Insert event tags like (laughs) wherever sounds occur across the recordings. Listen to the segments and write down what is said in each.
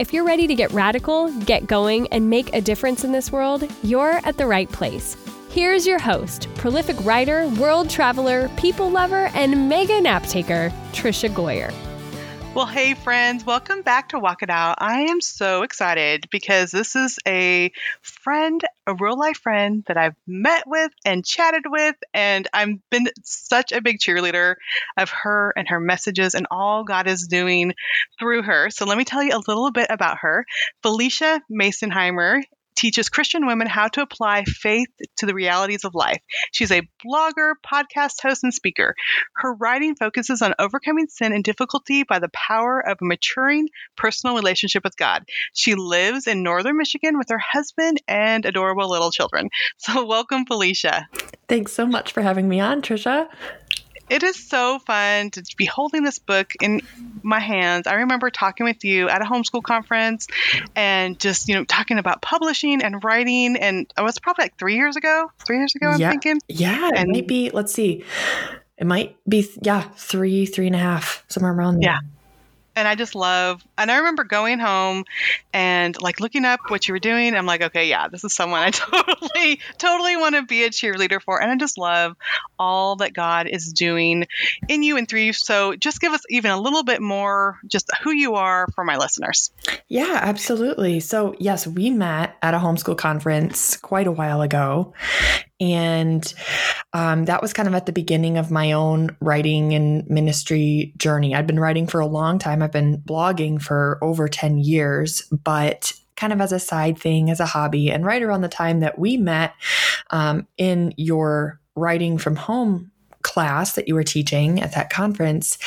If you're ready to get radical, get going, and make a difference in this world, you're at the right place. Here's your host, prolific writer, world traveler, people lover, and mega nap taker, Tricia Goyer. Well, hey, friends, welcome back to Walk It Out. I am so excited because this is a friend, a real life friend that I've met with and chatted with. And I've been such a big cheerleader of her and her messages and all God is doing through her. So let me tell you a little bit about her. Phylicia Masonheimer teaches Christian women how to apply faith to the realities of life. She's a blogger, podcast host, and speaker. Her writing focuses on overcoming sin and difficulty by the power of a maturing personal relationship with God. She lives in northern Michigan with her husband and adorable little children. So, welcome, Phylicia. Thanks so much for having me on, Tricia it is so fun to be holding this book in my hands. I remember talking with you at a homeschool conference and just, you know, talking about publishing and writing. And it was probably like three years ago, three years ago, I'm yeah. thinking. Yeah. And maybe, let's see, it might be, yeah, three, three and a half, somewhere around there. Yeah and I just love. And I remember going home and like looking up what you were doing. I'm like, okay, yeah, this is someone (laughs) I totally, totally want to be a cheerleader for. And I just love all that God is doing in you and through you. So just give us even a little bit more, just who you are for my listeners. Yeah, absolutely. So yes, we met at a homeschool conference quite a while ago, and um, that was kind of at the beginning of my own writing and ministry journey. I'd been writing for a long time. I've been blogging for over 10 years, but kind of as a side thing, as a hobby. And right around the time that we met um, in your writing from home class that you were teaching at that conference,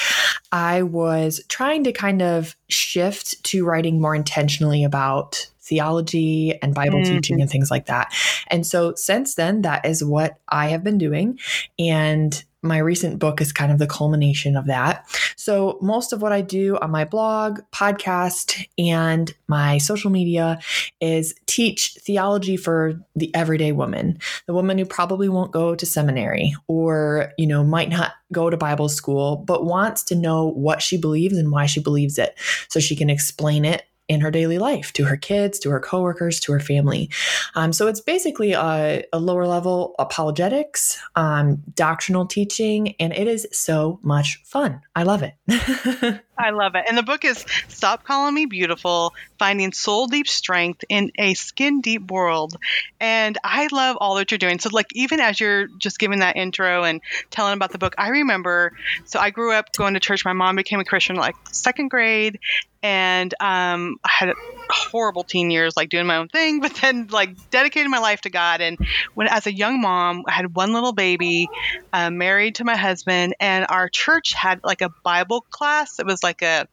I was trying to kind of shift to writing more intentionally about theology and Bible mm-hmm. teaching and things like that. And so since then, that is what I have been doing. And my recent book is kind of the culmination of that. So, most of what I do on my blog, podcast, and my social media is teach theology for the everyday woman, the woman who probably won't go to seminary or, you know, might not go to Bible school, but wants to know what she believes and why she believes it so she can explain it in her daily life to her kids, to her coworkers, to her family. Um, so it's basically a, a, lower level apologetics, um, doctrinal teaching, and it is so much fun. I love it. (laughs) I love it. And the book is Stop Calling Me Beautiful Finding Soul Deep Strength in a Skin Deep World. And I love all that you're doing. So, like, even as you're just giving that intro and telling about the book, I remember so I grew up going to church. My mom became a Christian like second grade and um, I had horrible teen years, like doing my own thing, (laughs) but then like dedicated my life to God. And when, as a young mom, I had one little baby, uh, married to my husband, and our church had like a Bible class. It was like a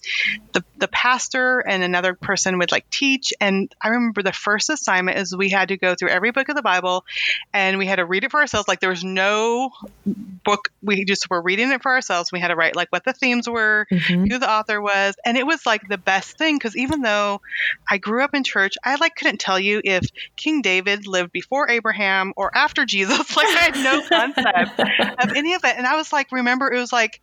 the the pastor and another person would like teach. And I remember the first assignment is we had to go through every book of the Bible, and we had to read it for ourselves. Like there was no book; we just were reading it for ourselves. We had to write like what the themes were, mm-hmm. who the author was, and it was like the best thing because even though I grew up in church, I like couldn't tell you if King David lived before Abraham or after Jesus. (laughs) like I had no (laughs) concept of any of it, and I was like, remember, it was like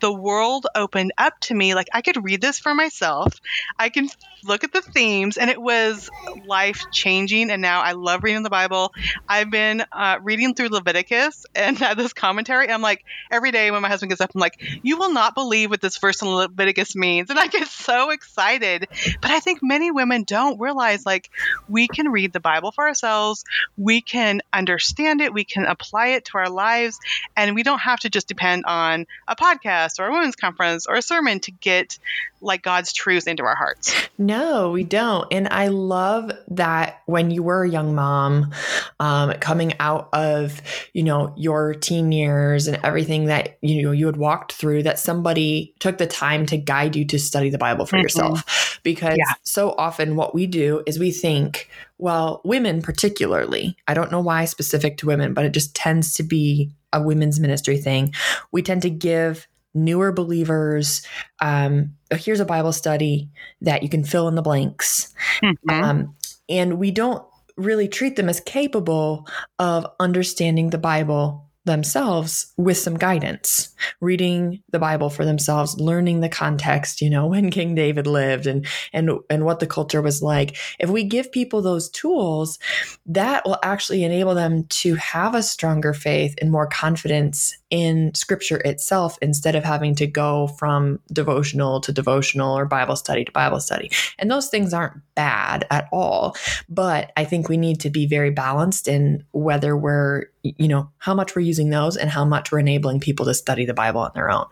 the world opened up to me. Like I could read this for myself. I can look at the themes, and it was life changing. And now I love reading the Bible. I've been uh, reading through Leviticus and (laughs) uh, this commentary. I'm like, every day when my husband gets up, I'm like, you will not believe what this verse in Leviticus means. (laughs) And I get so excited. But I think many women don't realize like we can read the Bible for ourselves, we can understand it, we can apply it to our lives, and we don't have to just depend on a podcast or a women's conference or a sermon to get like God's truth into our hearts. No, we don't. And I love that when you were a young mom, um, coming out of, you know, your teen years and everything that, you know, you had walked through, that somebody took the time to guide you to study the Bible for mm-hmm. yourself. because yeah. so often what we do is we think, well, women particularly, I don't know why specific to women, but it just tends to be a women's ministry thing. We tend to give newer believers um, here's a bible study that you can fill in the blanks mm-hmm. um, and we don't really treat them as capable of understanding the bible themselves with some guidance, reading the Bible for themselves, learning the context, you know, (laughs) when King David lived and and and what the culture was like. If we give people those tools, that will actually enable them to have a stronger faith and more confidence in scripture itself instead of having to go from devotional to devotional or Bible study to Bible study. And those things aren't bad at all, but I think we need to be very balanced in whether we're you know, how much we're using those and how much we're enabling people to study the Bible on their own.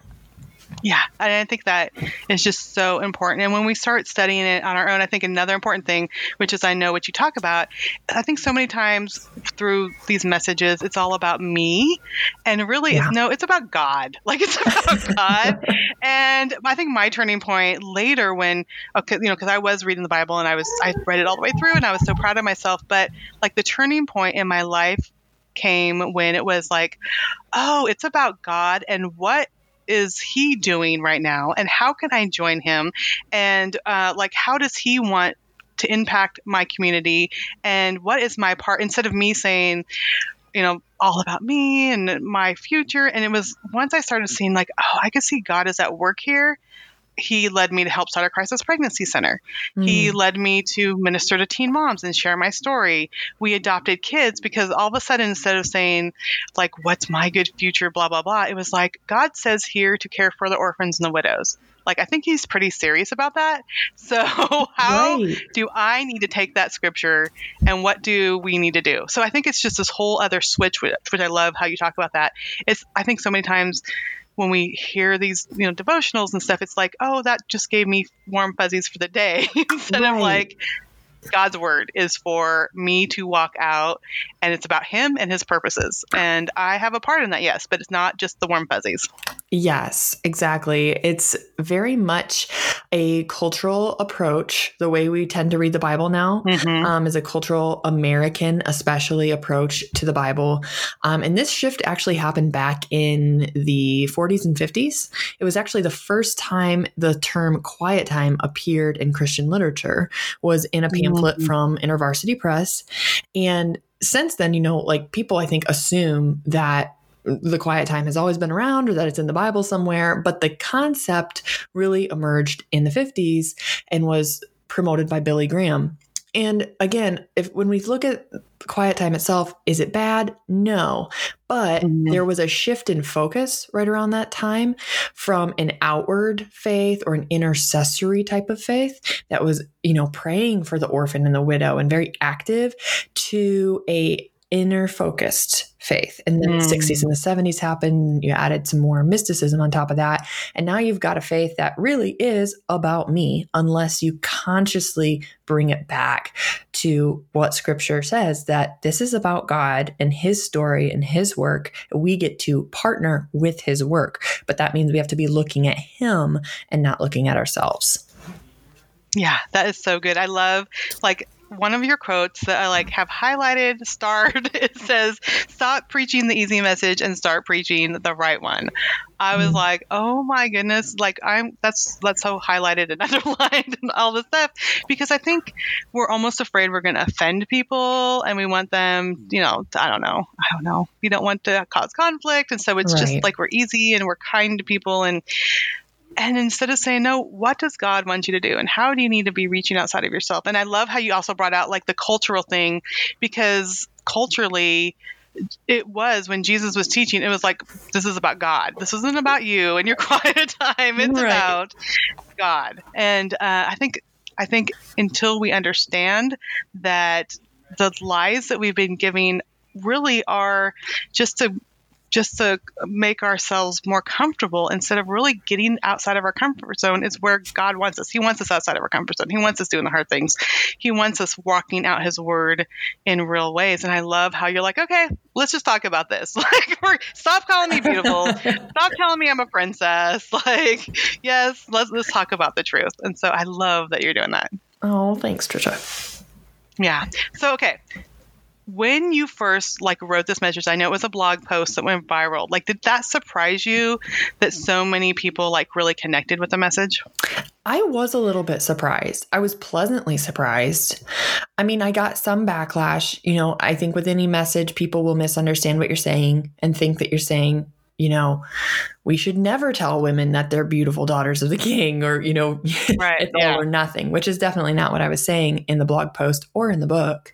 Yeah, and I think that is just so important. And when we start studying it on our own, I think another important thing, which is I know what you talk about, I think so many times through these messages, it's all about me. And really, yeah. it's, no, it's about God. (laughs) Like, it's about (laughs) God. And I think my turning point later when, okay, you know, because I was reading the Bible and I was, I read it all the way through and I was so proud of myself. But like the turning point in my life came when it was like, oh, it's about God and what is he doing right now and how can I join him? And uh, like how does he want to impact my community? And what is my part? Instead of me saying you know all about me and my future and it was once i started seeing like oh i could see god is at work here he led me to help start a crisis pregnancy center. Mm. He led me to minister to teen moms and share my story. We adopted kids because all of a sudden, instead of saying, like, what's my good future, blah, blah, blah, it was like, God says here to care for the orphans and the widows. Like, I think he's pretty serious about that. (laughs) So, how right. do I need to take that scripture and what do we need to do? So, I think it's just this whole other switch, which, which I love how you talk about that. It's, I think so many times when we hear these, you know, devotionals and stuff, it's like, oh, that just gave me warm fuzzies for the day (laughs) instead right. of like, God's word is for me to walk out and it's about him and his purposes. And I have a part in that, yes, but it's not just the warm fuzzies. Yes, exactly. It's very much a cultural approach. The way we tend to read the Bible now mm-hmm. um, is a cultural American, especially approach to the Bible. Um, and this shift actually happened back in the 40s and 50s. It was actually the first time the term quiet time appeared in Christian literature was in a pamphlet mm-hmm. from InterVarsity Press. And since then, you know, like people I think assume that the quiet time has always been around or that it's in the Bible somewhere, but the concept really emerged in the 50s and was promoted by Billy Graham. And again, if when we look at quiet time itself, is it bad? No. But mm-hmm. there was a shift in focus right around that time from an outward faith or an intercessory type of faith that was, you know, praying for the orphan and the widow and very active to a inner focused faith. And then mm. the 60s and the 70s happened. You added some more mysticism on top of that. And now you've got a faith that really is about me, unless you consciously bring it back to what scripture says that this is about God and his story and his work. We get to partner with his work. But that means we have to be looking at him and not looking at ourselves. Yeah, that is so good. I love like one of your quotes that I like have highlighted, starred. (laughs) It says, "Stop preaching the easy message and start preaching the right one." I was mm like, "Oh my goodness!" Like I'm that's that's so highlighted and (laughs) underlined and all this stuff because I think we're almost afraid we're going to offend people and we want them, you know, I don't know, I don't know. We don't want to cause conflict, and so it's right. just like we're easy and we're kind to people and and instead of saying no what does god want you to do? And how do you need to be reaching outside of yourself? And i love how you also brought out like the cultural thing because culturally it was when jesus was teaching it was like this is about god. This isn't about you and your (laughs) quiet time. It's right. about god. And uh, i think i think until we understand that the lies that we've been giving really are just to just to make ourselves more comfortable instead of really getting outside of our comfort zone is where God wants us. He wants us outside of our comfort zone. He wants us doing the hard things. He wants us walking out his word in real ways. And I love how you're like, okay, let's just talk about this. (laughs) Like, we're, stop calling me beautiful. stop telling me I'm a princess. (laughs) Like, yes, let's let's talk about the truth. And so I love that you're doing that. Oh, thanks, Tricia. Yeah. So okay, when you first like wrote this message i know it was a blog post that went viral like did that surprise you that so many people like really connected with the message I was a little bit surprised. I was pleasantly surprised. I mean, I got some backlash. You know, I think with any message, people will misunderstand what you're saying and think that you're saying, you know, we should never tell women that they're beautiful daughters of the king or, you know, (laughs) right, it's yeah. all or nothing, which is definitely not what I was saying in the blog post or in the book.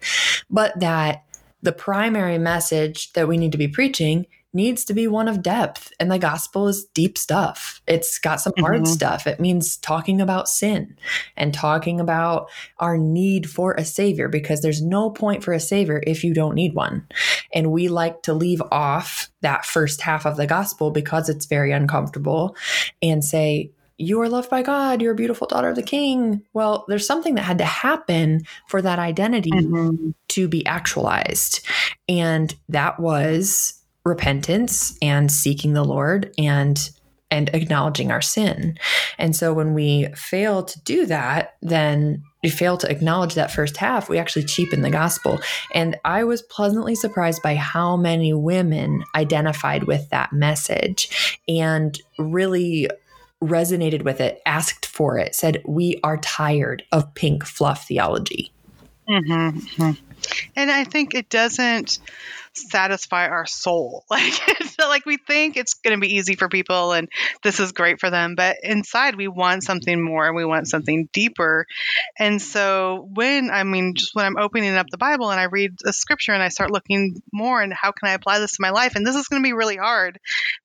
But that the primary message that we need to be preaching needs to be one of depth. And the gospel is deep stuff. It's got some hard mm-hmm. stuff. It means talking about sin and talking about our need for a savior because there's no point for a savior if you don't need one. And we like to leave off that first half of the gospel because it's very uncomfortable and say, you are loved by God, you're a beautiful daughter of the king. Well, there's something that had to happen for that identity mm-hmm. to be actualized. And that was repentance and seeking the Lord and and acknowledging our sin. And so when we fail to do that, then we fail to acknowledge that first half, we actually cheapen the gospel. And I was pleasantly surprised by how many women identified with that message and really resonated with it, asked for it, said, We are tired of pink fluff theology. Mm-hmm. mm-hmm. And I think it doesn't satisfy our soul. (laughs) Like like we think it's going to be easy for people and this is great for them, but inside we want something more and we want something deeper. And so when I mean just when I'm opening up the Bible and I read the scripture and I start looking more and how can I apply this to my life and this is going to be really hard,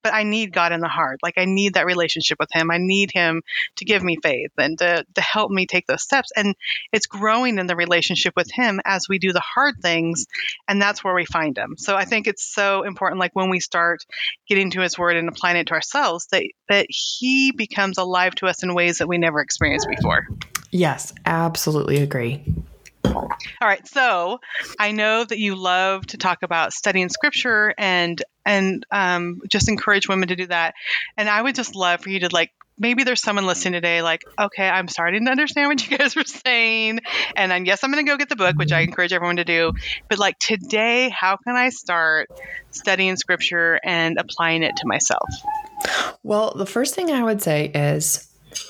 but I need God in the heart. Like I need that relationship with him. I need him to give me faith and to to help me take those steps and it's growing in the relationship with him as we do the hard things and that's where we find him. So I think it's so important, like when we start getting to His Word and applying it to ourselves, that that He becomes alive to us in ways that we never experienced before. Yes, absolutely agree. All right, so I know that you love to talk about studying Scripture and and um, just encourage women to do that. And I would just love for you to like maybe there's someone hmm. listening today like, okay, I'm starting to understand what you (laughs) guys were saying. And then, yes, I'm going to go get the book, which I hmm. encourage everyone to do. But like today, how can I start studying scripture and applying it to myself? Well, the first thing I would say is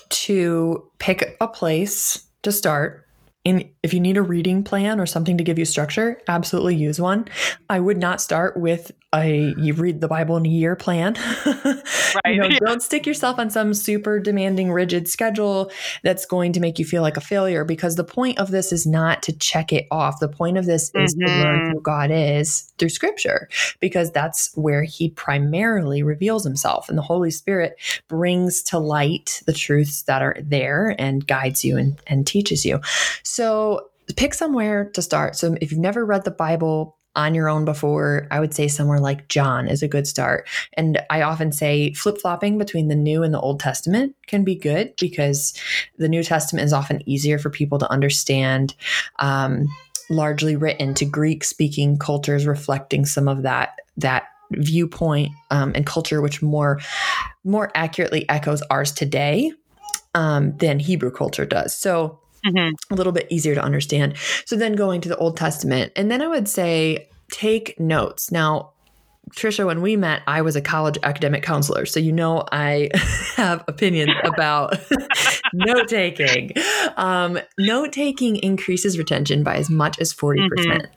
to pick a place to start and if you need a reading plan or something to give you structure, absolutely use one. I would not start with a you read the Bible in a year plan. (laughs) Right. you know, (laughs) don't stick yourself on some super demanding, rigid schedule that's going to make you feel like a failure because the point of this is not to check it off. The point of this is mm-hmm. to learn mm-hmm. who God is through scripture because that's where he primarily reveals himself. And the Holy Spirit brings to light the truths that are there and guides you and, and teaches you. So pick somewhere to start. So if you've never read the Bible, on your own before, I would say somewhere like John is a good start. And I often say flip flopping between the New and the Old Testament can be good because the New Testament is often easier for people to understand. Um, largely written to Greek speaking cultures, reflecting some of that that viewpoint um, and culture, which more more accurately echoes ours today um, than Hebrew culture does. So Mm-hmm. a little bit easier to understand. So then going to the Old Testament, and then I would say take notes. Now, Tricia, when we met, I was a college academic counselor. So, you know, I (laughs) have opinions (laughs) about (laughs) note taking. Um, note taking increases retention by as much as 40%. percent mm hmm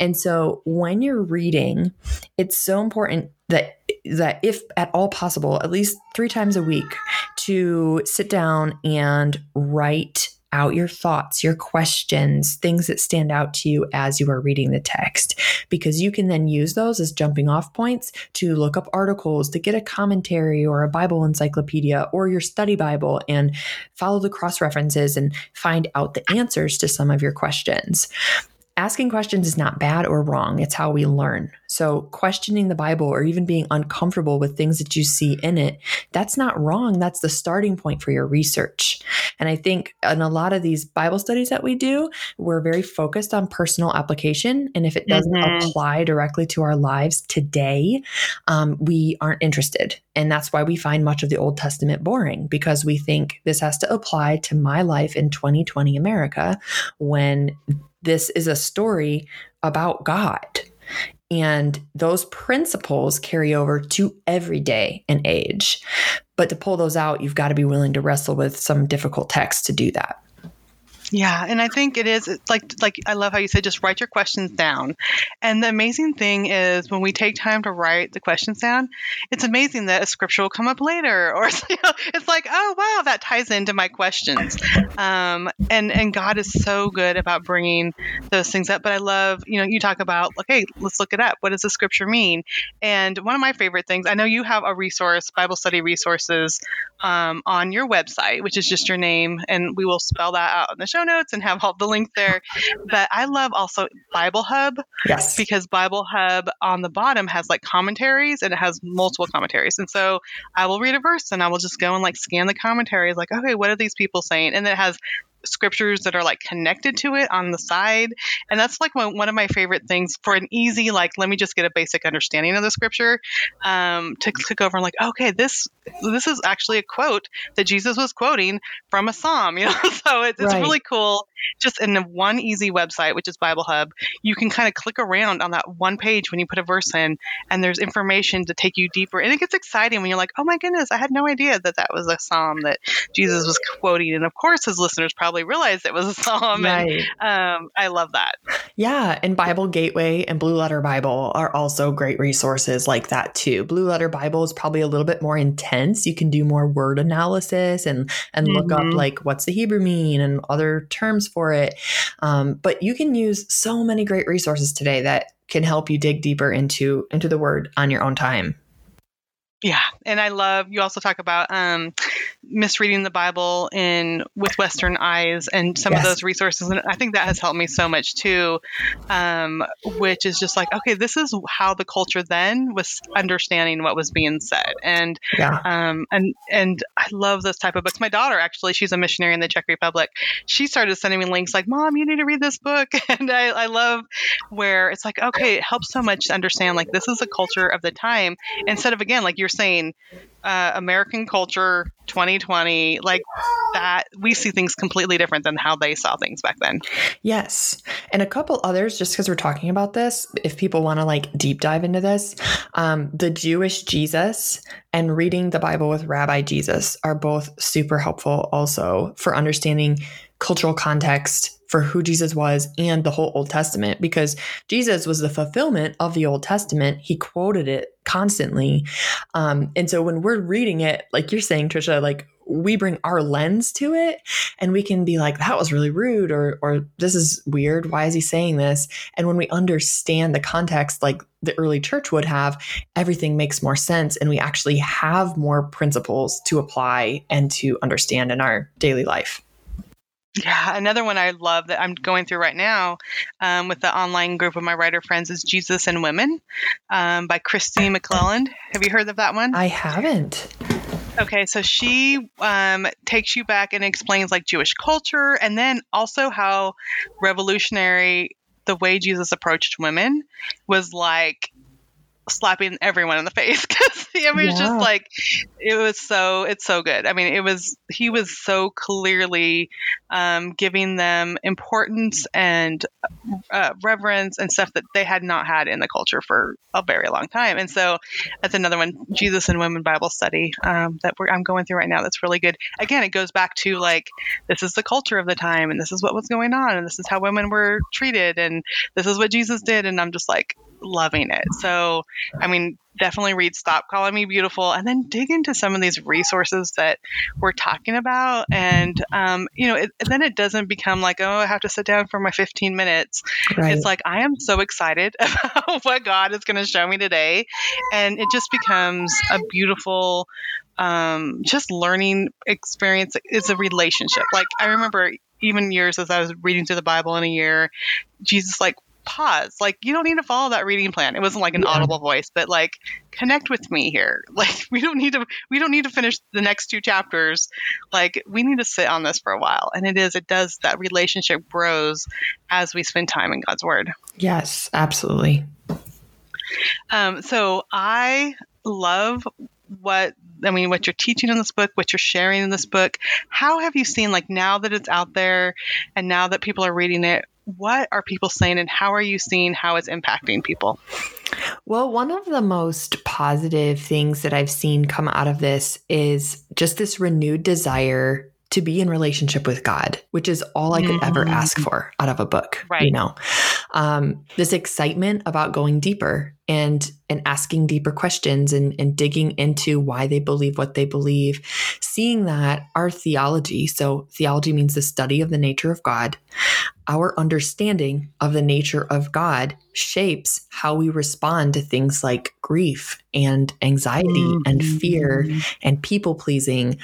And so, when you're reading, it's so important that that if at all possible at least 3 times a week to sit down and write out your thoughts, your questions, things that stand out to you as you are reading the text, because you can then use those as jumping off points to look up articles, to get a commentary or a Bible encyclopedia or your study Bible and follow the cross references and find out the answers to some of your questions. Asking questions is not bad or wrong. It's how we learn. So, questioning the Bible or even being uncomfortable with things that you see in it, that's not wrong. That's the starting point for your research. And I think in a lot of these Bible studies that we do, we're very focused on personal application. And if it doesn't mm-hmm. apply directly to our lives today, um, we aren't interested. And that's why we find much of the Old Testament boring because we think this has to apply to my life in 2020 America when this is a story about God. And those principles carry over to every day and age. But to pull those out, you've got to be willing to wrestle with some difficult texts to do that. Yeah, and I think it is like like I love how you said just write your questions down. And the amazing thing is when we take time to write the questions down, it's amazing that a scripture will come up later, (laughs) or you know, it's like oh wow that ties into my questions. Um, and and God is so good about bringing those things up. But I love you know you talk about okay let's look it up. What does the scripture mean? And one of my favorite things I know you have a resource Bible study resources um, on your website, which is just your name, and we will spell that out in the show show notes and have all the links there. But I love also Bible Hub. Yes. Because Bible Hub on the bottom has like commentaries and it has multiple commentaries. And so I will read a verse and I will just go and like scan the commentaries, like, okay, what are these people saying? And it has scriptures that are like connected to it on the side. And that's like one, one of my favorite things for an easy, like, let me just get a basic understanding of the scripture um, to click over and like, okay, this this is actually a quote that Jesus was quoting from a psalm, (laughs) you know? so it's, it's right. really cool. Just in one easy website, which is Bible Hub, you can kind of click around on that one page when you put a verse in, and there's information to take you deeper. And it gets exciting when you're like, oh my goodness, I had no idea that that was a psalm that Jesus was quoting. And of course, his listeners probably realized it was a psalm. Right. And um, I love that. Yeah. And Bible Gateway and Blue Letter Bible are also great resources like that too. Blue Letter Bible is probably a little bit more intense you can do more word analysis and and mm-hmm. look up mm-hmm. like what's the Hebrew mean and other terms for it. Um, but you can use so many great resources today that can help you dig deeper into into the word on your own time. Yeah, and I love you also talk about um, misreading the Bible in with Western eyes and some yes. of those resources, and I think that has helped me so much too. Um, which is just like, okay, this is how the culture then was understanding what was being said, and yeah. um, and and I love those type of books. My daughter actually, she's a missionary in the Czech Republic. She started sending me links like, "Mom, you need to read this book," (laughs) and I, I love where it's like, okay, it helps so much to understand like this is the culture of the time instead of again like you're you're saying uh, American culture 2020, like that, we see things completely different than how they saw things back then. Yes. And a couple others, just because we're talking about this, if people want to like deep dive into this, um, the Jewish Jesus and reading the Bible with Rabbi Jesus are both super helpful also for understanding cultural context for who Jesus was and the whole Old Testament because Jesus was the fulfillment of the Old Testament. He quoted it constantly. Um, and so when we're reading it, like you're saying, Tricia, like we bring our lens to it and we can be like, that was really rude or, or this is weird. Why is he saying this? And when we understand the context, like the early church would have, everything makes more sense. And we actually have more principles to apply and to understand in our daily life. Yeah, another one I love that I'm going through right now um, with the online group of my writer friends is Jesus and Women um, by Kristi McLelland. Have you heard of that one? I haven't. Okay, so she um, takes you back and explains like Jewish culture and then also how revolutionary the way Jesus approached women was like slapping everyone in the face because it was yeah. just like it was so it's so good. I mean it was he was so clearly um, giving them importance and uh, reverence and stuff that they had not had in the culture for a very long time. And so that's another one jesus and women bible study um, that i'm going through right now that's really good. Again it goes back to like this is the culture of the time and this is what was going on and this is how women were treated and this is what jesus did. And i'm just like loving it. So, I mean, definitely read Stop Calling Me Beautiful and then dig into some of these resources that we're talking about. And, um, you know, it, then it doesn't become like, oh, I have to sit down for my 15 minutes. Right. It's like, I am so excited (laughs) about what God is going to show me today. And it just becomes a beautiful, um, just learning experience. It's a relationship. Like, I remember even years as I was reading through the Bible in a year, Jesus like pause. Like you don't need to follow that reading plan. It wasn't like an yeah. audible voice, but like connect with me here. (laughs) Like we don't need to we don't need to finish the next two chapters. Like we need to sit on this for a while. And it is it does that relationship grows as we spend time in God's word. Yes, absolutely. Um, so I love what I mean, what you're teaching in this book, what you're sharing in this book. How have you seen, like, now that it's out there and now that people are reading it, what are people saying and how are you seeing how it's impacting people? Well, one of the most positive things that I've seen come out of this is just this renewed desire to be in relationship with God, which is all I could mm-hmm. ever ask for out of a book. Right. You know, um, this excitement about going deeper and and asking deeper questions and, and digging into why they believe what they believe, seeing that our theology, so theology means the study of the nature of God, our understanding of the nature of God shapes how we respond to things like grief and anxiety mm-hmm. and fear and people pleasing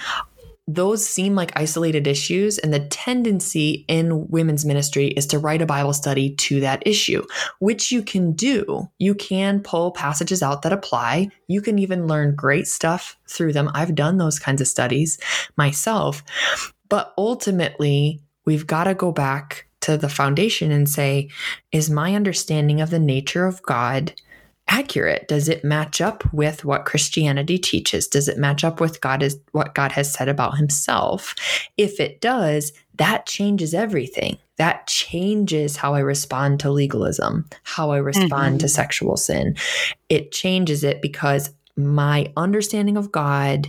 those seem like isolated issues. And the tendency in women's ministry is to write a Bible study to that issue, which you can do. You can pull passages out that apply. You can even learn great stuff through them. I've done those kinds of studies myself. But ultimately, we've got to go back to the foundation and say, is my understanding of the nature of God accurate? Does it match up with what Christianity teaches? Does it match up with God is what God has said about himself? If it does, that changes everything. That changes how I respond to legalism, how I respond mm-hmm. to sexual sin. It changes it because my understanding of God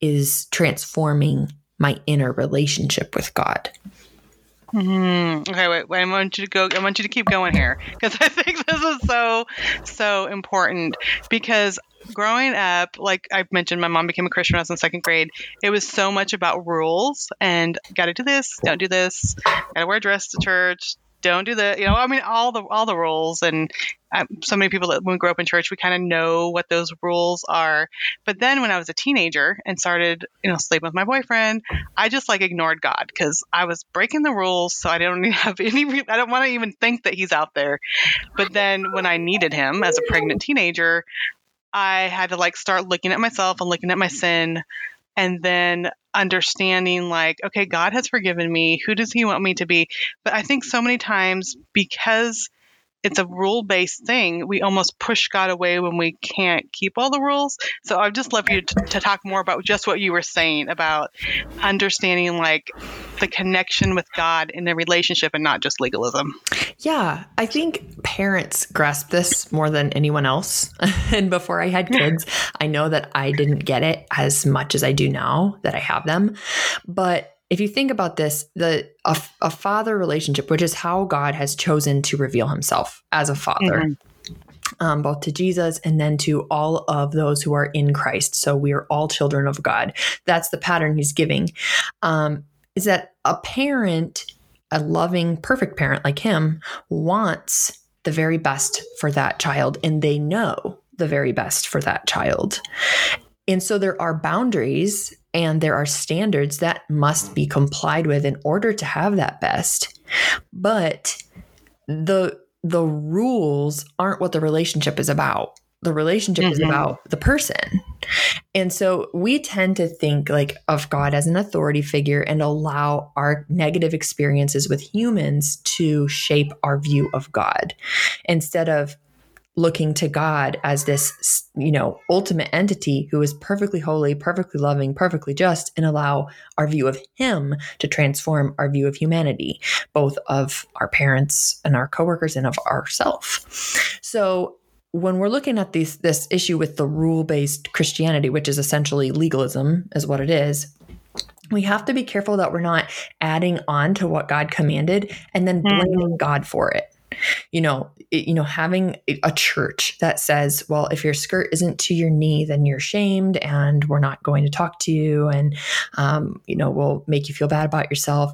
is transforming my inner relationship with God. Mm-hmm. Okay, wait, wait. I want you to go. I want you to keep going here because (laughs) I think this is so, so important. Because growing up, like I mentioned, my mom became a Christian when I was in second grade. It was so much about rules and got to do this, don't do this, got to wear a dress to church, don't do that. You know, I mean, all the all the rules, and um, so many people that when we grow up in church, we kind of know what those rules are. But then when I was a teenager and started, you know, sleeping with my boyfriend, I just like ignored God because I was breaking the rules. So I don't (laughs) have any. I don't want to even think that He's out there. But then when I needed Him as a pregnant teenager, I had to like start looking at myself and looking at my sin and then understanding like okay god has forgiven me. Who does he want me to be? But i think so many times because it's a rule based thing, we almost push God away when we can't keep all the rules. So I'd just love you to, to, talk more about just what you were saying about understanding like the connection with God in the relationship and not just legalism. Yeah, I think parents grasp this more than anyone else. (laughs) and before I had kids, I know that I didn't get it as much as I do now that I have them. But if you think about this, the a, a, father relationship, which is how God has chosen to reveal Himself as a father. Mm-hmm. Um, both to Jesus and then to all of those who are in Christ. So we are all children of God. That's the pattern he's giving. Um, is that a parent, a loving, perfect parent like him, wants the very best for that child, and they know the very best for that child. And so there are boundaries and there are standards that must be complied with in order to have that best. But the the rules aren't what the relationship is about. The relationship mm-hmm. is about the person. And so we tend to think like of God as an authority figure and allow our negative experiences with humans to shape our view of God instead of looking to God as this, you know, ultimate entity who is perfectly holy, perfectly loving, perfectly just, and allow our view of Him to transform our view of humanity, both of our parents and our coworkers and of ourselves. So when we're looking at these, this issue with the rule-based Christianity, which is essentially legalism, is what it is, we have to be careful that we're not adding on to what God commanded and then blaming mm-hmm. God for it you know it, you know having a church that says well if your skirt isn't to your knee then you're shamed and we're not going to talk to you and um, you know we'll make you feel bad about yourself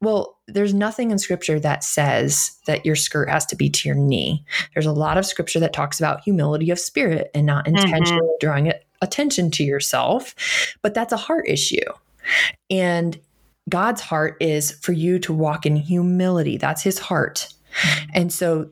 well there's nothing in scripture that says that your skirt has to be to your knee there's a lot of scripture that talks about humility of spirit and not mm-hmm. intentionally mm-hmm. drawing attention to yourself but that's a heart issue and God's heart is for you to walk in humility. That's his heart. And so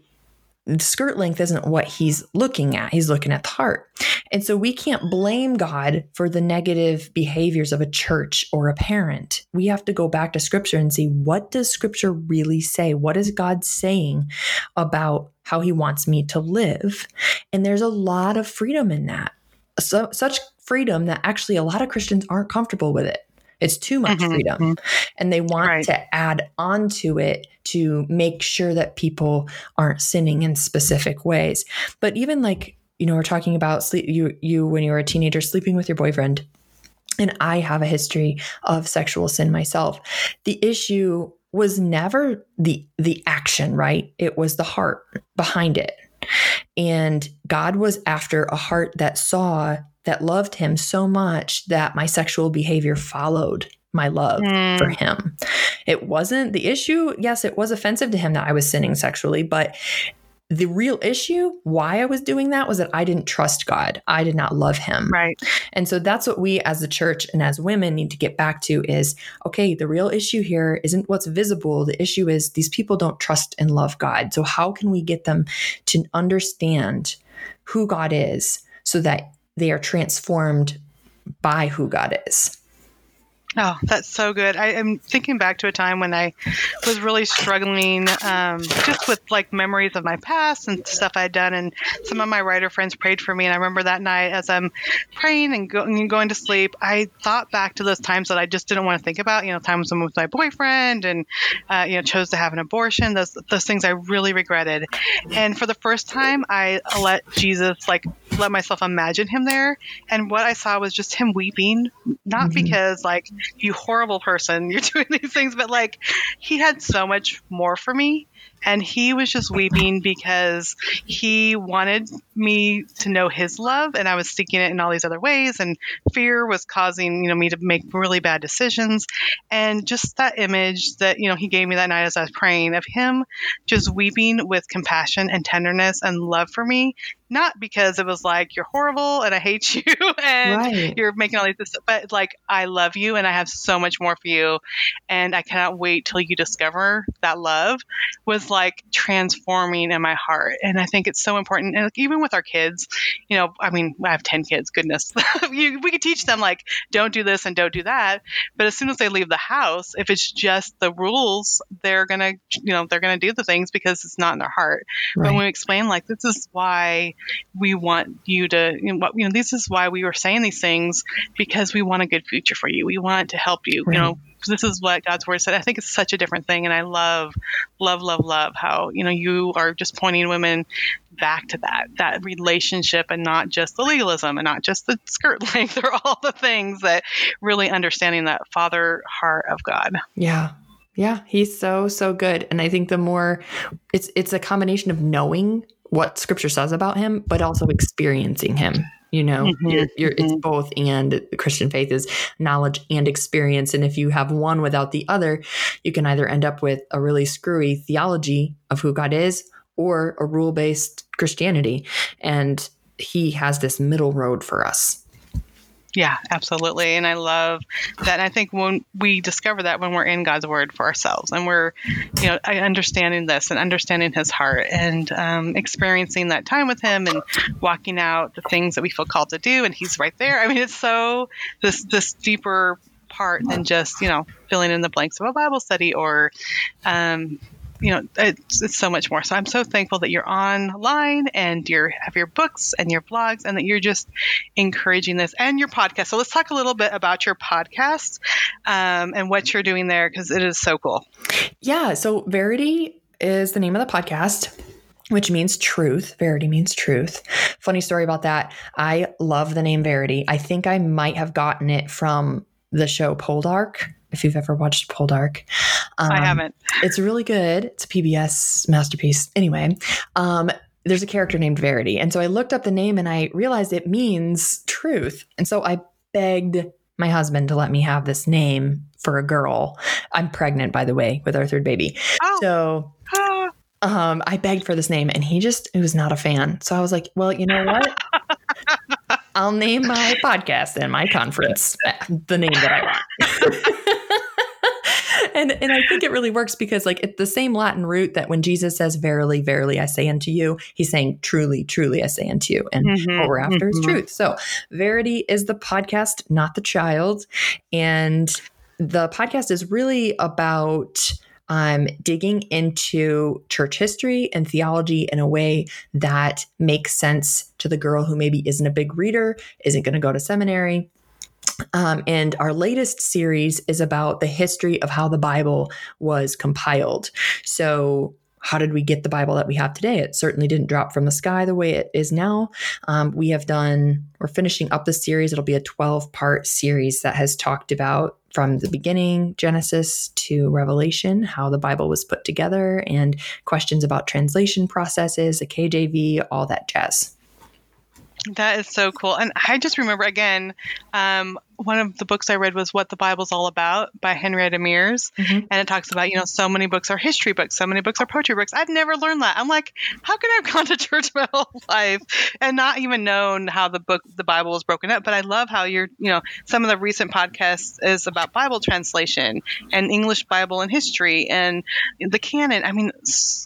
the skirt length isn't what he's looking at. He's looking at the heart. And so we can't blame God for the negative behaviors of a church or a parent. We have to go back to scripture and see what does scripture really say? What is God saying about how he wants me to live? And there's a lot of freedom in that. So such freedom that actually a lot of Christians aren't comfortable with it. It's too much mm-hmm. freedom. Mm-hmm. And they want right. to add on to it to make sure that people aren't sinning in specific ways. But even like, you know, we're talking about sleep you you when you were a teenager sleeping with your boyfriend. And I have a history of sexual sin myself. The issue was never the the action, right? It was the heart behind it. And God was after a heart that saw that loved him so much that my sexual behavior followed my love mm. for him. It wasn't the issue. Yes, it was offensive to him that I was sinning sexually, but the real issue why I was doing that was that I didn't trust God. I did not love him. Right. And so that's what we as the church and as women need to get back to is okay, the real issue here isn't what's visible. The issue is these people don't trust and love God. So how can we get them to understand who God is so that they are transformed by who God is. Oh, that's so good. I am thinking back to a time when I was really struggling um, just with like memories of my past and stuff I'd done. And some of my writer friends prayed for me. And I remember that night as I'm praying and, go- and going to sleep, I thought back to those times that I just didn't want to think about, you know, times when I was with my boyfriend and, uh, you know, chose to have an abortion, those, those things I really regretted. And for the first time, I let Jesus, like, let myself imagine him there. And what I saw was just him weeping, not mm-hmm. because, like, you horrible person, (laughs) you're doing these things, but like he had so much more for me and he was just weeping because he wanted me to know his love and i was seeking it in all these other ways and fear was causing you know me to make really bad decisions. And just that image that you know he gave me that night as i was praying of him just weeping with compassion and tenderness and love for me not because it was like you're horrible and I hate you (laughs) and right. you're making all these, but like I love you and I have so much more for you, and I cannot wait till you discover that love was like transforming in my heart, and I think it's so important. And like, even with our kids, you know, I mean, I have ten kids. Goodness, (laughs) you, we could teach them like don't do this and don't do that, but as soon as they leave the house, if it's just the rules, they're gonna, you know, they're gonna do the things because it's not in their heart. Right. But when we explain like this is why we want you to, you know, you know, this is why we were saying these things because we want a good future for you. We want to help you. Right. You know, this is what God's word said. I think it's such a different thing, and I love, love, love, love how you know you are just pointing women back to that that relationship, and not just the legalism, and not just the skirt (laughs) length, or all the things that really understanding that Father heart of God. Yeah, yeah, he's so so good, and I think the more it's it's a combination of knowing what scripture says about him, but also experiencing him. You know, mm-hmm, you're, you're, mm-hmm. it's both, and the Christian faith is knowledge and experience. And if you have one without the other, you can either end up with a really screwy theology of who God is or a rule based Christianity. And he has this middle road for us. Yeah, absolutely. And I love that. And I think when we discover that when we're in God's word for ourselves and we're, you know, understanding this and understanding his heart and um, experiencing that time with him and walking out the things that we feel called to do. And he's right there. I mean, it's so this, this deeper part than just, you know, filling in the blanks of a Bible study or, um, you know, it's, it's so much more. So I'm so thankful that you're online and you have your books and your blogs and that you're just encouraging this and your podcast. So let's talk a little bit about your podcast um, and what you're doing there because it is so cool. Yeah. So Verity is the name of the podcast which means truth. Verity means truth. Funny story about that. I love the name Verity. I think I might have gotten it from the show Poldark if you've ever watched Poldark. Um, I haven't. It's really good. It's a PBS masterpiece. Anyway, um, there's a character named Verity. And so I looked up the name and I realized it means truth. And so I begged my husband to let me have this name for a girl. I'm pregnant, by the way, with our third baby. Oh. So ah. um, I begged for this name and he just he was not a fan. So I was like, well, you know what? (laughs) I'll name my podcast and my conference the name that I want. (laughs) and and I think it really works because like it's the same Latin root that when Jesus says "Verily, verily, I say unto you," he's saying "Truly, truly, I say unto you," and mm-hmm, what we're after mm-hmm. is truth. So, Verity is the podcast, not the child, and the podcast is really about um, digging into church history and theology in a way that makes sense to the girl who maybe isn't a big reader, isn't going to go to seminary. Um, and our latest series is about the history of how the Bible was compiled. So, how did we get the Bible that we have today? It certainly didn't drop from the sky the way it is now. Um, we have done, we're finishing up the series. It'll be a 12 part series that has talked about from the beginning, Genesis to Revelation, how the Bible was put together, and questions about translation processes, the KJV, all that jazz. That is so cool. And I just remember again, um, one of the books I read was What the Bible's All About by Henrietta Mears. Mm-hmm. And it talks about, you know, so many books are history books, so many books are poetry books. I've never learned that. I'm like, how can I have gone to church my (laughs) whole life and not even known how the book, the Bible was broken up? But I love how you're, you know, some of the recent podcasts is about Bible translation and English Bible and history and the canon. I mean,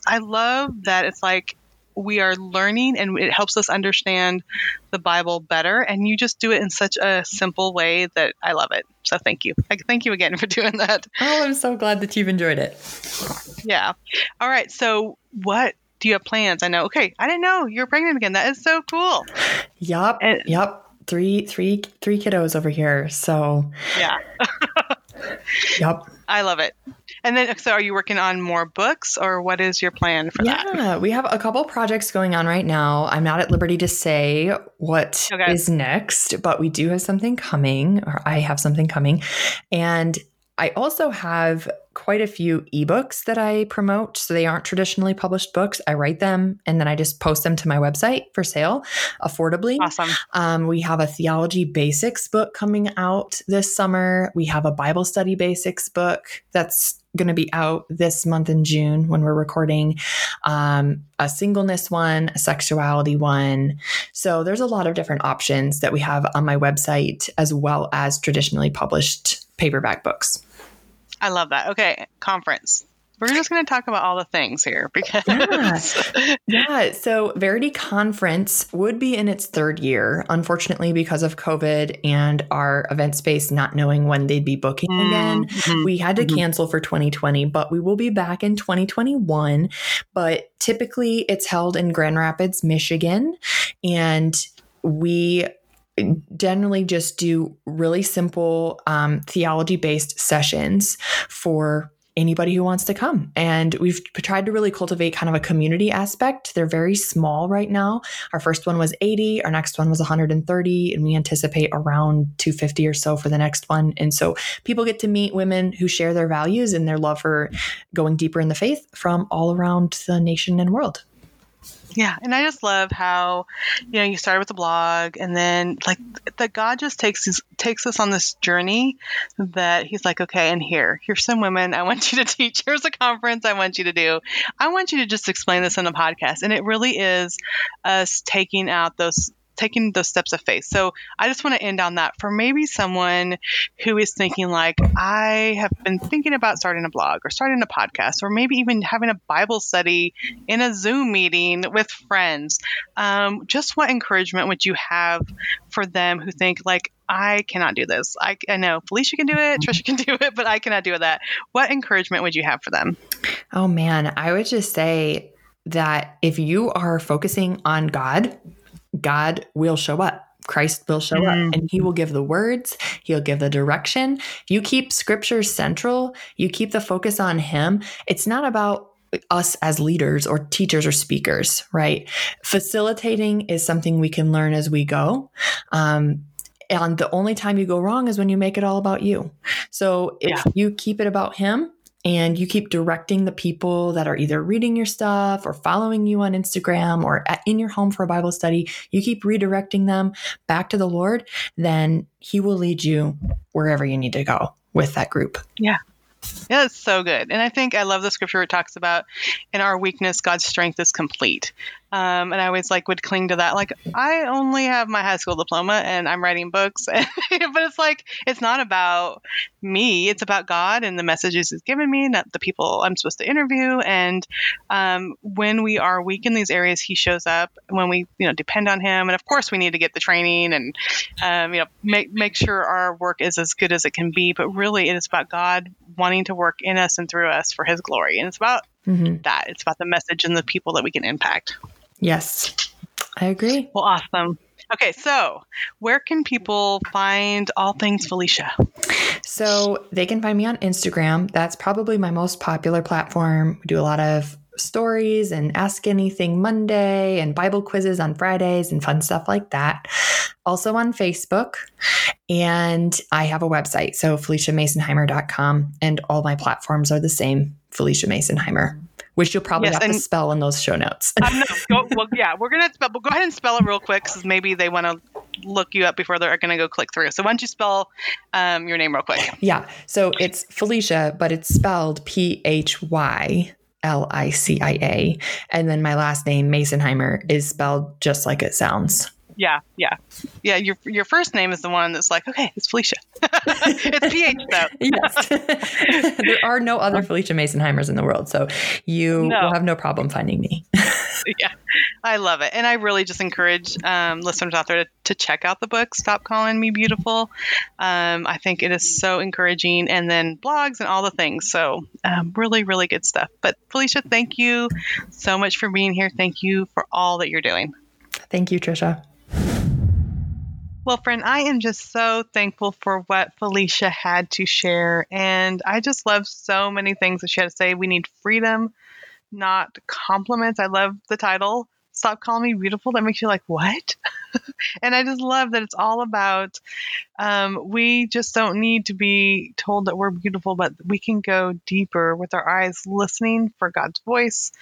I love that it's like, we are learning and it helps us understand the Bible better. And you just do it in such a simple way that I love it. So thank you. Thank you again (laughs) for doing that. Oh, I'm so glad that you've enjoyed it. Yeah. All right. So, what do you have plans? I know. Okay. I didn't know you're pregnant again. That is so cool. Yup. And, yep. Three, three, three kiddos over here. So, yeah. (laughs) yep. I love it. And then, so are you working on more books or what is your plan for yeah, that? Yeah, we have a couple projects going on right now. I'm not at liberty to say what okay. is next, but we do have something coming, or I have something coming. And I also have quite a few ebooks that I promote. So they aren't traditionally published books. I write them and then I just post them to my website for sale affordably. Awesome. Um, we have a theology basics book coming out this summer. We have a Bible study basics book that's going to be out this month in June when we're recording um, a singleness one, a sexuality one. So there's a lot of different options that we have on my website as well as traditionally published paperback books. I love that. Okay, conference. We're just going to talk about all the things here because yeah. yeah. So Verity Conference would be in its third year, unfortunately, because of COVID and our event space not knowing when they'd be booking mm-hmm. again. We had to mm-hmm. cancel for 2020, but we will be back in 2021. But typically, it's held in Grand Rapids, Michigan, and we generally just do really simple um, theology based sessions for anybody who wants to come. And we've tried to really cultivate kind of a community aspect. They're very small right now. Our first one was 80, our next one was 130, and we anticipate around 250 or so for the next one. And so people get to meet women who share their values and their love for going deeper in the faith from all around the nation and world. Yeah, and I just love how you know you started with the blog, and then like that God just takes takes us on this journey that He's like, okay, and here, here's some women I want you to (laughs) teach. Here's a conference I want you to do. I want you to just explain this in a podcast, and it really is us taking out those taking those steps of faith. So I just want to end on that for maybe someone who is thinking like I have been thinking about starting a blog or starting a podcast or maybe even having a Bible study in a Zoom meeting with friends. Um, just what encouragement would you have for them who think like I cannot do this. I, I know Phylicia can do it, Tricia can (laughs) do it, but I cannot do that. What encouragement would you have for them? Oh man, I would just say that if you are focusing on God God will show up. Christ will show mm. up and he will give the words, he'll give the direction. You keep scripture central, you keep the focus on him. It's not about us as leaders or teachers or speakers, right? Facilitating is something we can learn as we go. Um, and the only time you go wrong is when you make it all about you. So if yeah. you keep it about him, and you keep directing the people that are either reading your stuff or following you on Instagram or at, in your home for a Bible study, you keep redirecting them back to the Lord, then He will lead you wherever you need to go with that group. Yeah. Yeah, so good. And I think I love the scripture it talks about in our weakness, God's strength is complete. Um, and I always like would cling to that. Like I only have my high school diploma and I'm writing books, (laughs) but it's like it's not about me. It's about God and the messages He's given me, not the people I'm supposed to interview. And um, when we are weak in these areas, He shows up. When we you know depend on Him, and of course we need to get the training and um, you know make make sure our work is as good as it can be. But really, it is about God wanting to work in us and through us for His glory, and it's about mm-hmm. that. It's about the message and the people that we can impact. Yes, I agree. Well, awesome. Okay, so where can people find all things Phylicia? So they can find me on Instagram. That's probably my most popular platform. We do a lot of stories and Ask Anything Monday and Bible quizzes on Fridays and fun stuff like that. Also on Facebook. And I have a website, so PhyliciaMasonheimer.com. And all my platforms are the same Phylicia Masonheimer which you'll probably yes, have to spell in those show notes. um, no, go, well, yeah, we're gonna spell. But go ahead and spell it real quick, because maybe they want to look you up before they're going to go click through. So why don't you spell um, your name real quick? Yeah, so it's Felicia, but it's spelled P H Y L I C I A, and then my last name Masonheimer is spelled just like it sounds. Yeah, yeah, yeah. Your your first name is the one that's like, okay, it's Felicia. (laughs) it's PH though. (laughs) yes. (laughs) there are no other Phylicia Masonheimers in the world, so you no. will have no problem finding me. yeah, I love it, and I really just encourage um, listeners out there to, to check out the book. Stop calling me beautiful. Um, I think it is so encouraging, and then blogs and all the things. So um, really, really good stuff. But Phylicia, thank you so much for being here. Thank you for all that you're doing. Thank you, Tricia. Well, friend, I am just so thankful for what Phylicia had to share. And I just love so many things that she had to say. We need freedom, not compliments. I love the title. Stop calling me beautiful. That makes you like, what? (laughs) and I just love that it's all about um, we just don't need to be told that we're beautiful, but we can go deeper with our eyes listening for God's voice,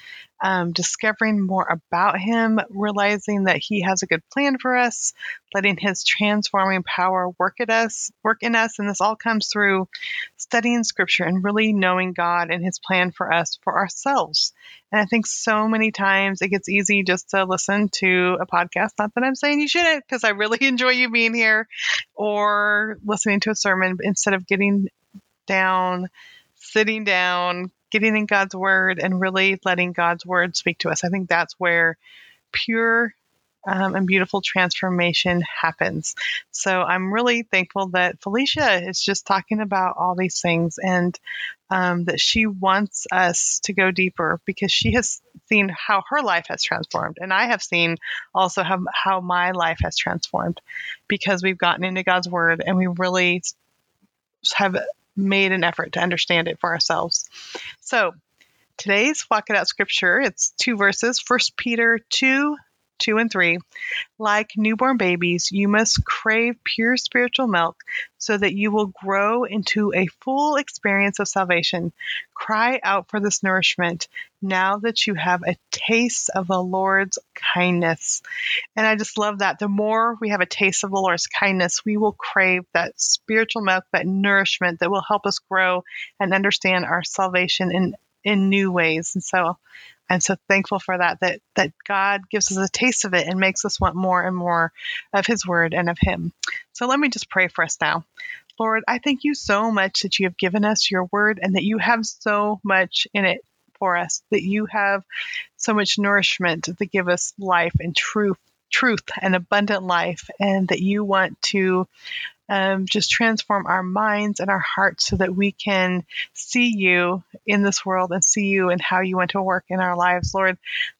um, discovering more about Him, realizing that He has a good plan for us, letting His transforming power work at us, work in us, and this all comes through studying Scripture and really knowing God and His plan for us for ourselves. And I think so many times it gets easy just to listen to a podcast. Not that I'm saying you shouldn't, because I really (laughs) enjoy you being here, or listening to a sermon instead of getting down, sitting down, getting in God's word and really letting God's word speak to us. I think that's where pure um, and beautiful transformation happens. So I'm really thankful that Phylicia is just talking about all these things and um, that she wants us to go deeper because she has seen how her life has transformed. And I have seen also how, how my life has transformed because we've gotten into God's word and we really have made an effort to understand it for ourselves. So today's Walk It Out scripture, it's two verses, First Peter 2, 2 and 3. Like newborn babies, you must crave pure spiritual milk so that you will grow into a full experience of salvation. Cry out for this nourishment now that you have a taste of the Lord's kindness. And I just love that. The more we have a taste of the Lord's kindness, we will crave that spiritual milk, that nourishment that will help us grow and understand our salvation in in new ways. And so I'm so thankful for that, that, that God gives us a taste of it and makes us want more and more of His Word and of Him. So let me just pray for us now. Lord, I thank you so much that you have given us your Word and that you have so much in it for us, that you have so much nourishment to give us life and truth truth and abundant life, and that you want to um, just transform our minds and our hearts so that we can see you in this world and see you and how you want to work in our lives, Lord.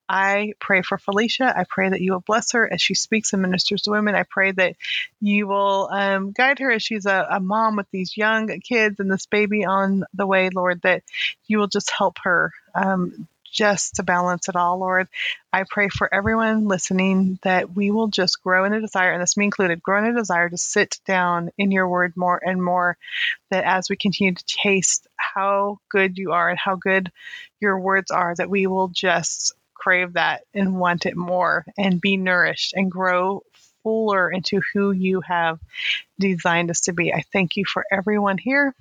I pray for Phylicia. I pray that you will bless her as she speaks and ministers to women. I pray that you will um, guide her as she's a, a mom with these young kids and this baby on the way, Lord, that you will just help her um, just to balance it all, Lord. I pray for everyone listening that we will just grow in a desire, and this me included, grow in a desire to sit down in your word more and more. That as we continue to taste how good you are and how good your words are, that we will just crave that and want it more and be nourished and grow fuller into who you have designed us to be. I thank you for everyone here.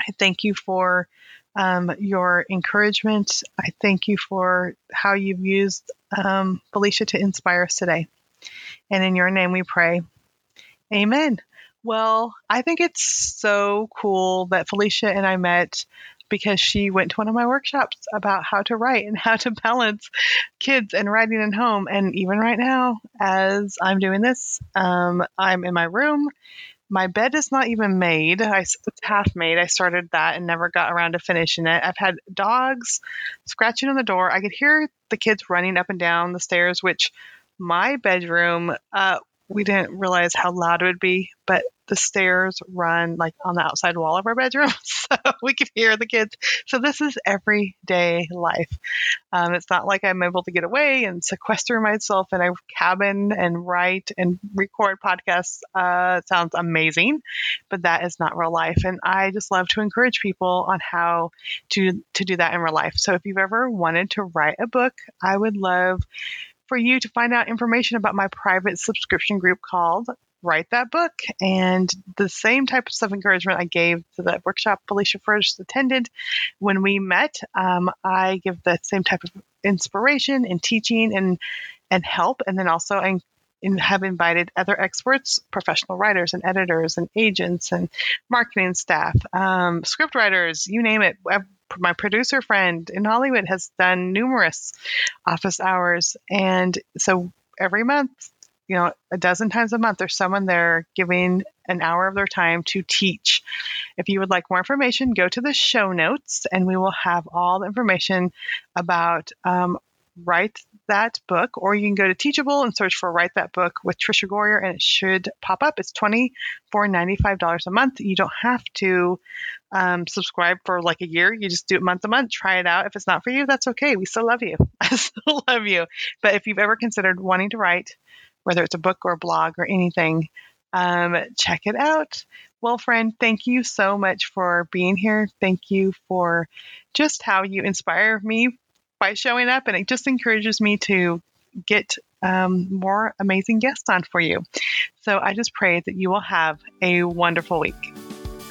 I thank you for um, your encouragement. I thank you for how you've used um, Phylicia to inspire us today. And in your name we pray. Amen. Well, I think it's so cool that Phylicia and I met because she went to one of my workshops about how to write and (laughs) how to balance kids and writing and home. And even right now, as I'm doing this, um, I'm in my room. My bed is not even made. I, it's half made. I started that and never got around to finishing it. I've had dogs scratching on the door. I could hear the kids running up and down the stairs, which my bedroom, uh, we didn't realize how loud it would be, but the stairs run like on the outside wall of our bedroom, (laughs) so we could hear the kids. So this is everyday life. Um, it's not like I'm able to get away and sequester myself in a cabin and write and record podcasts. Uh, it sounds amazing, but that is not real life. And I just love to encourage people on how to to do that in real life. So if you've ever wanted to write a book, I would love for you to find out information about my private subscription group called Write That Book. And the same type of encouragement I gave to that workshop Phylicia first attended when we met, um, I give the same type of inspiration and teaching and and help. And then also I have invited other experts, professional writers and editors and agents and marketing staff, um, script writers, you name it my producer friend in Hollywood has done numerous office hours. And so every month, you know, a dozen times a month, there's someone there giving an hour of their time to teach. If you would like more information, go to the show notes and we will have all the information about um, Write That Book, or you can go to Teachable and search for Write That Book with Tricia Goyer, and it should pop up. It's twenty four ninety five dollars a month. You don't have to um, subscribe for like a year. You just do it month to month. Try it out. If it's not for you, that's okay. We still love you. (laughs) I still love you. But if you've ever considered wanting to write, whether it's a book or a blog or anything, um, check it out. Well, friend, thank you so much for being here. Thank you for just how you inspire me by showing up, and it just encourages me to get um, more amazing guests on for you. So I just pray that you will have a wonderful week.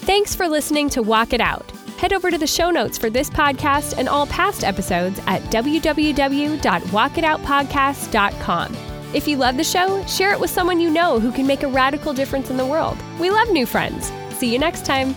Thanks for listening to Walk It Out. Head over to the show notes for this podcast and all past episodes at www.walkitoutpodcast.com. If you love the show, share it with someone you know who can make a radical difference in the world. We love new friends. See you next time.